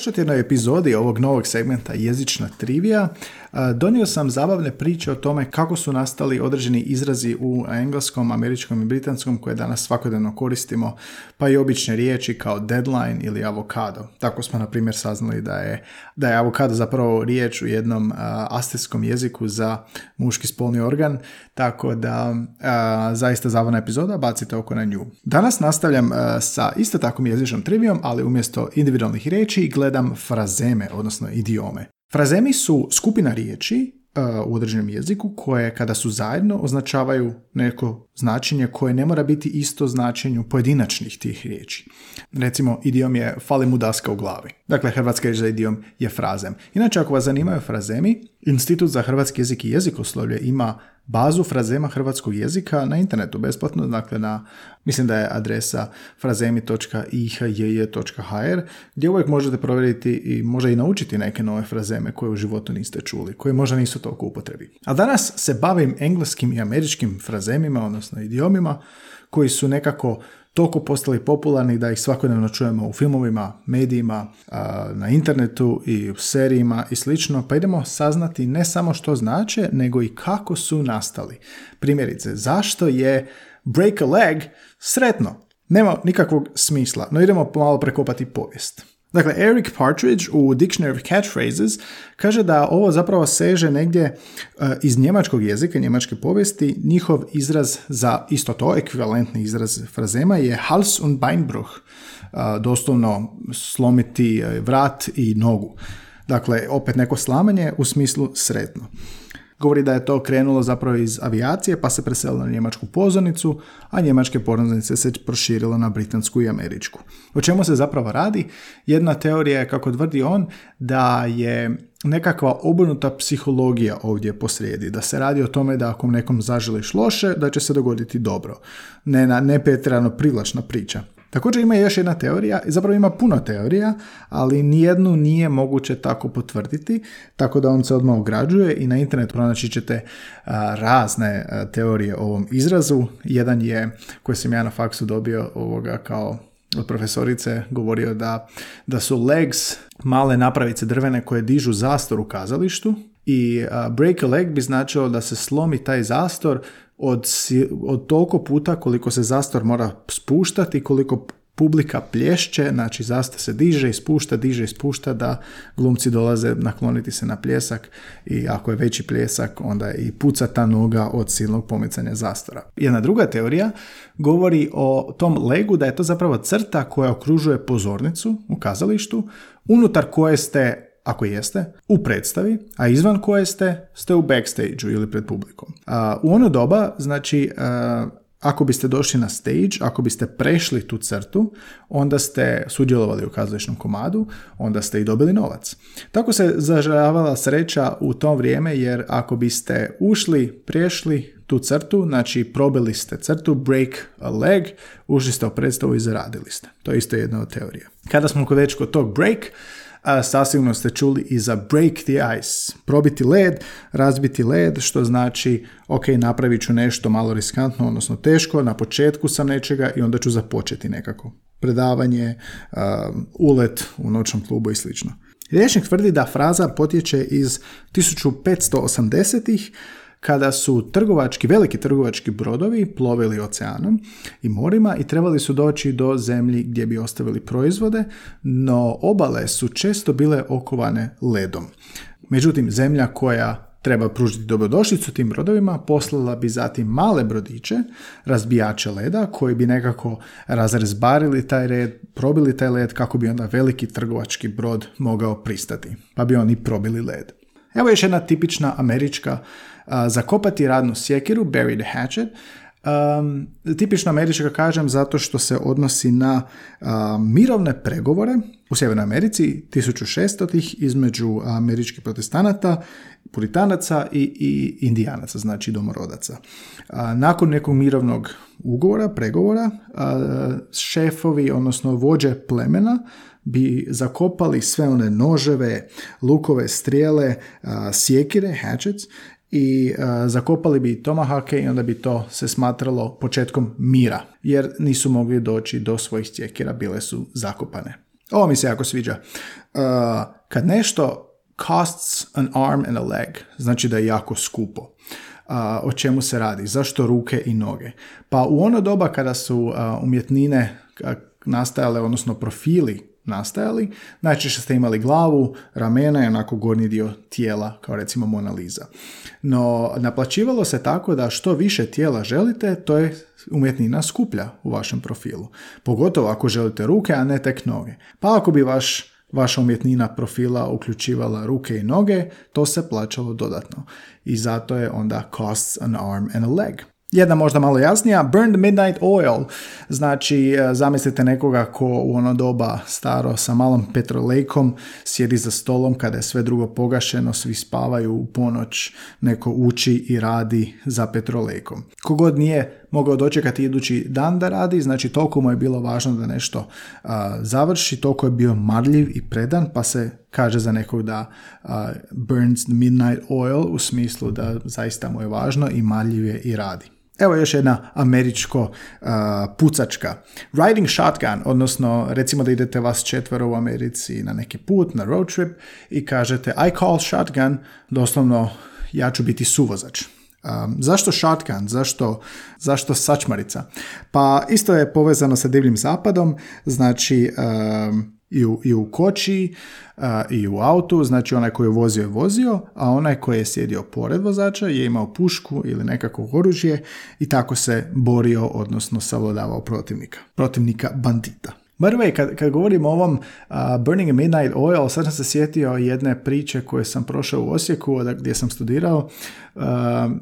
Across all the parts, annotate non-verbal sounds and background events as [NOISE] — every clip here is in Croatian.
prošlotjednoj epizodi ovog novog segmenta Jezična trivija donio sam zabavne priče o tome kako su nastali određeni izrazi u engleskom, američkom i britanskom koje danas svakodnevno koristimo, pa i obične riječi kao deadline ili avokado. Tako smo, na primjer, saznali da je, da je avokado zapravo riječ u jednom astetskom jeziku za muški spolni organ, tako da zaista zabavna epizoda, bacite oko na nju. Danas nastavljam sa isto takvom jezičnom trivijom, ali umjesto individualnih riječi gledam frazeme, odnosno idiome. Frazemi su skupina riječi uh, u određenom jeziku koje kada su zajedno označavaju neko značenje koje ne mora biti isto značenju pojedinačnih tih riječi. Recimo, idiom je fali mu daska u glavi. Dakle, hrvatska riječ za idiom je frazem. Inače, ako vas zanimaju frazemi, Institut za hrvatski jezik i jezikoslovlje ima bazu frazema hrvatskog jezika na internetu besplatno, dakle na, mislim da je adresa frazemi.ihjj.hr gdje uvijek možete provjeriti i možda i naučiti neke nove frazeme koje u životu niste čuli, koje možda nisu toliko upotrebi. A danas se bavim engleskim i američkim frazemima, odnosno idiomima, koji su nekako toliko postali popularni da ih svakodnevno čujemo u filmovima, medijima, na internetu i u serijima i slično, pa idemo saznati ne samo što znače, nego i kako su nastali. Primjerice, zašto je break a leg sretno? Nema nikakvog smisla, no idemo pomalo prekopati povijest. Dakle, Eric Partridge u Dictionary of Catchphrases kaže da ovo zapravo seže negdje e, iz njemačkog jezika, njemačke povijesti. Njihov izraz za isto to, ekvivalentni izraz frazema je Hals und Beinbruch, e, doslovno slomiti e, vrat i nogu. Dakle, opet neko slamanje u smislu sretno. Govori da je to krenulo zapravo iz avijacije pa se preselilo na njemačku pozornicu, a njemačke pozornice se proširilo na britansku i američku. O čemu se zapravo radi? Jedna teorija je, kako tvrdi on, da je nekakva obrnuta psihologija ovdje posrijedi. Da se radi o tome da ako nekom zaželiš loše, da će se dogoditi dobro. Ne, ne petrano privlačna priča. Također ima još jedna teorija, zapravo ima puno teorija, ali nijednu nije moguće tako potvrditi, tako da on se odmah ograđuje i na internetu pronaći ćete razne teorije o ovom izrazu. Jedan je, koji sam ja na faksu dobio ovoga kao od profesorice, govorio da, da su legs male napravice drvene koje dižu zastor u kazalištu i break a leg bi značilo da se slomi taj zastor od, od toliko puta koliko se zastor mora spuštati, koliko publika plješće, znači zastor se diže i spušta, diže i spušta da glumci dolaze nakloniti se na pljesak i ako je veći pljesak onda i puca ta noga od silnog pomicanja zastora. Jedna druga teorija govori o tom legu da je to zapravo crta koja okružuje pozornicu u kazalištu unutar koje ste ako jeste, u predstavi, a izvan koje ste, ste u backstage ili pred publikom. u ono doba, znači, ako biste došli na stage, ako biste prešli tu crtu, onda ste sudjelovali u kazališnom komadu, onda ste i dobili novac. Tako se zažavala sreća u to vrijeme, jer ako biste ušli, prešli tu crtu, znači probili ste crtu, break a leg, ušli ste u predstavu i zaradili ste. To je isto jedna od teorija. Kada smo već kod tog break, a sasigurno ste čuli i za break the ice, probiti led, razbiti led, što znači ok, napravit ću nešto malo riskantno, odnosno teško, na početku sam nečega i onda ću započeti nekako. Predavanje, ulet u noćnom klubu i slično. Rječnik tvrdi da fraza potječe iz 1580-ih, kada su trgovački, veliki trgovački brodovi plovili oceanom i morima i trebali su doći do zemlji gdje bi ostavili proizvode, no obale su često bile okovane ledom. Međutim, zemlja koja treba pružiti dobrodošlicu tim brodovima, poslala bi zatim male brodiće, razbijače leda, koji bi nekako razrezbarili taj red, probili taj led kako bi onda veliki trgovački brod mogao pristati, pa bi oni probili led. Evo još jedna tipična američka zakopati radnu sjekiru, the hatchet. Um, tipično američka kažem zato što se odnosi na mirovne pregovore u Sjevernoj Americi 1600-ih između američkih protestanata, puritanaca i, i indijanaca, znači domorodaca. nakon nekog mirovnog ugovora, pregovora, šefovi, odnosno vođe plemena bi zakopali sve one noževe, lukove, strijele, sjekire, hatchets, i zakopali bi tomahake i onda bi to se smatralo početkom mira, jer nisu mogli doći do svojih sjekira, bile su zakopane. Ovo mi se jako sviđa. kad nešto costs an arm and a leg, znači da je jako skupo. o čemu se radi? Zašto ruke i noge? Pa u ono doba kada su umjetnine nastajale, odnosno profili nastajali, najčešće ste imali glavu, ramena i onako gornji dio tijela, kao recimo Mona Lisa. No, naplaćivalo se tako da što više tijela želite, to je umjetnina skuplja u vašem profilu. Pogotovo ako želite ruke, a ne tek noge. Pa ako bi vaš vaša umjetnina profila uključivala ruke i noge, to se plaćalo dodatno. I zato je onda costs an arm and a leg. Jedna možda malo jasnija, burned midnight oil, znači e, zamislite nekoga ko u ono doba staro sa malom petrolejkom sjedi za stolom kada je sve drugo pogašeno, svi spavaju u ponoć, neko uči i radi za petrolejkom. Kogod nije mogao dočekati idući dan da radi, znači toliko mu je bilo važno da nešto završi, toliko je bio marljiv i predan, pa se kaže za nekog da burns the midnight oil u smislu da zaista mu je važno i marljiv je i radi. Evo još jedna američko uh, pucačka. Riding shotgun, odnosno recimo da idete vas četvero u Americi na neki put, na road trip i kažete I call shotgun, doslovno ja ću biti suvozač. Um, zašto shotgun? Zašto, zašto sačmarica? Pa isto je povezano sa divljim zapadom, znači um, i u, i u koči i u autu, znači onaj koji je vozio je vozio, a onaj koji je sjedio pored vozača je imao pušku ili nekako oružje i tako se borio, odnosno savladavao protivnika, protivnika bandita. By the way, kad, kad govorim o ovom Burning a Midnight Oil, sad sam se sjetio jedne priče koje sam prošao u Osijeku, gdje sam studirao,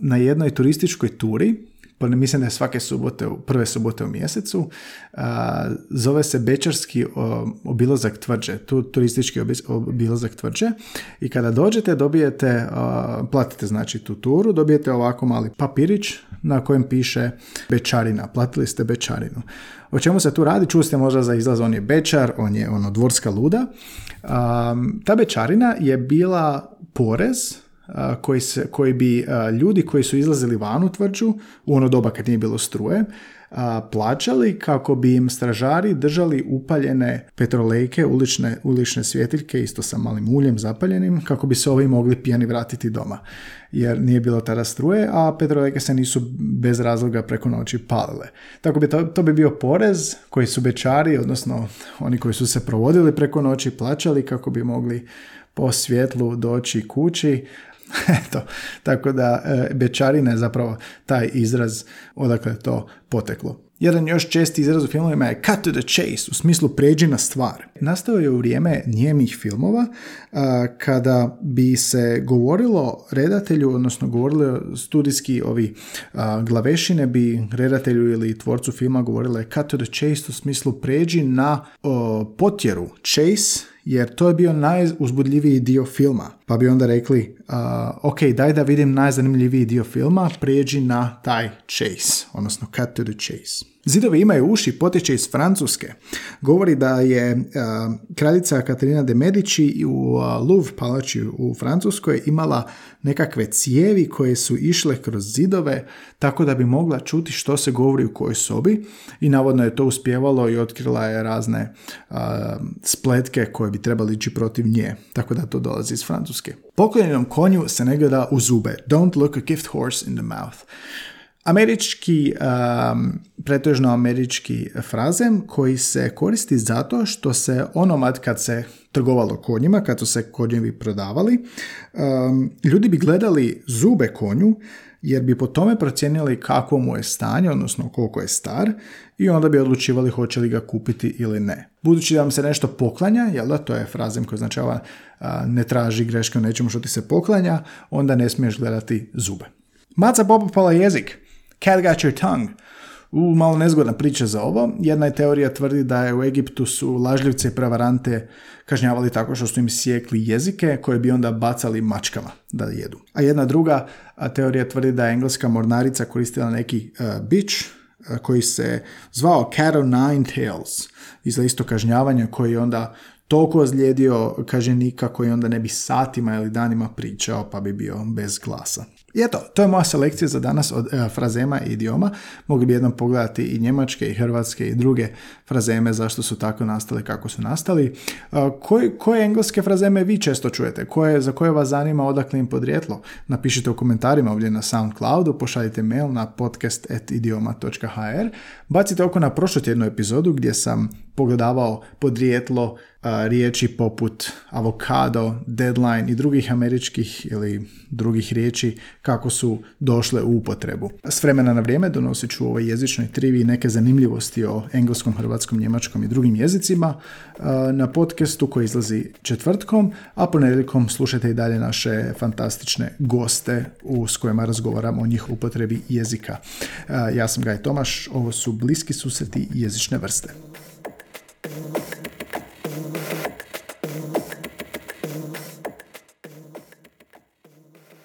na jednoj turističkoj turi mislim da je svake subote, prve subote u mjesecu, zove se Bečarski obilazak tvrđe, tu turistički obilazak tvrđe i kada dođete dobijete, platite znači tu turu, dobijete ovako mali papirić na kojem piše Bečarina, platili ste Bečarinu. O čemu se tu radi? Čuli možda za izlaz, on je Bečar, on je ono dvorska luda. ta Bečarina je bila porez koji, se, koji bi ljudi koji su izlazili van u tvrđu u ono doba kad nije bilo struje plaćali kako bi im stražari držali upaljene petrolejke, ulične, ulične svjetiljke isto sa malim uljem zapaljenim kako bi se ovi mogli pijani vratiti doma jer nije bilo tada struje, a petrolejke se nisu bez razloga preko noći palile. Tako bi to, to bi bio porez koji su bečari, odnosno oni koji su se provodili preko noći, plaćali kako bi mogli po svjetlu doći kući, [LAUGHS] Eto, tako da e, bečarina je zapravo taj izraz odakle je to poteklo. Jedan još česti izraz u filmovima je cut to the chase, u smislu pređi na stvar. Nastao je u vrijeme njemih filmova kada bi se govorilo redatelju, odnosno govorilo studijski ovi glavešine bi redatelju ili tvorcu filma govorile cut to the chase u smislu pređi na potjeru. Chase jer to je bio najuzbudljiviji dio filma. Pa bi onda rekli, uh, ok, daj da vidim najzanimljiviji dio filma, prijeđi na taj chase, odnosno cut to the chase. Zidovi imaju uši potječe iz Francuske. Govori da je uh, kraljica Katarina de Medici u uh, Louvre palači u Francuskoj imala nekakve cijevi koje su išle kroz zidove tako da bi mogla čuti što se govori u kojoj sobi i navodno je to uspjevalo i otkrila je razne uh, spletke koje bi trebali ići protiv nje. Tako da to dolazi iz Francuske. Poklonjenom konju se ne gleda u zube. Don't look a gift horse in the mouth. Američki, um, pretežno američki frazem koji se koristi zato što se onomad kad se trgovalo konjima, kad su se konjevi prodavali, um, ljudi bi gledali zube konju jer bi po tome procijenili kakvo mu je stanje, odnosno koliko je star i onda bi odlučivali hoće li ga kupiti ili ne. Budući da vam se nešto poklanja, jel da, to je frazem koji označava ne traži greške u nečemu što ti se poklanja, onda ne smiješ gledati zube. Maca popala jezik. Cat got your tongue. U, malo nezgodna priča za ovo. Jedna je teorija tvrdi da je u Egiptu su lažljivce i prevarante kažnjavali tako što su im sjekli jezike koje bi onda bacali mačkama da jedu. A jedna druga teorija tvrdi da je engleska mornarica koristila neki uh, bić koji se zvao Cat o Nine Tails, iz isto kažnjavanja koji onda toliko ozlijedio kaženika koji onda ne bi satima ili danima pričao pa bi bio bez glasa. I eto, to je moja selekcija za danas od e, frazema i idioma. Mogli bi jednom pogledati i njemačke i hrvatske i druge frazeme zašto su tako nastale kako su nastali. E, koje engleske frazeme vi često čujete? Koje, za koje vas zanima odakle im podrijetlo? Napišite u komentarima ovdje na Soundcloudu, pošaljite mail na podcast.idioma.hr. Bacite oko na prošlu tjednu epizodu gdje sam pogledavao podrijetlo riječi poput avokado, deadline i drugih američkih ili drugih riječi kako su došle u upotrebu. S vremena na vrijeme donosit ću u ovoj jezičnoj trivi neke zanimljivosti o engleskom, hrvatskom, njemačkom i drugim jezicima na podcastu koji izlazi četvrtkom, a ponedjeljkom slušajte i dalje naše fantastične goste u, s kojima razgovaramo o njih upotrebi jezika. Ja sam Gaj Tomaš, ovo su bliski susreti jezične vrste. Thank you.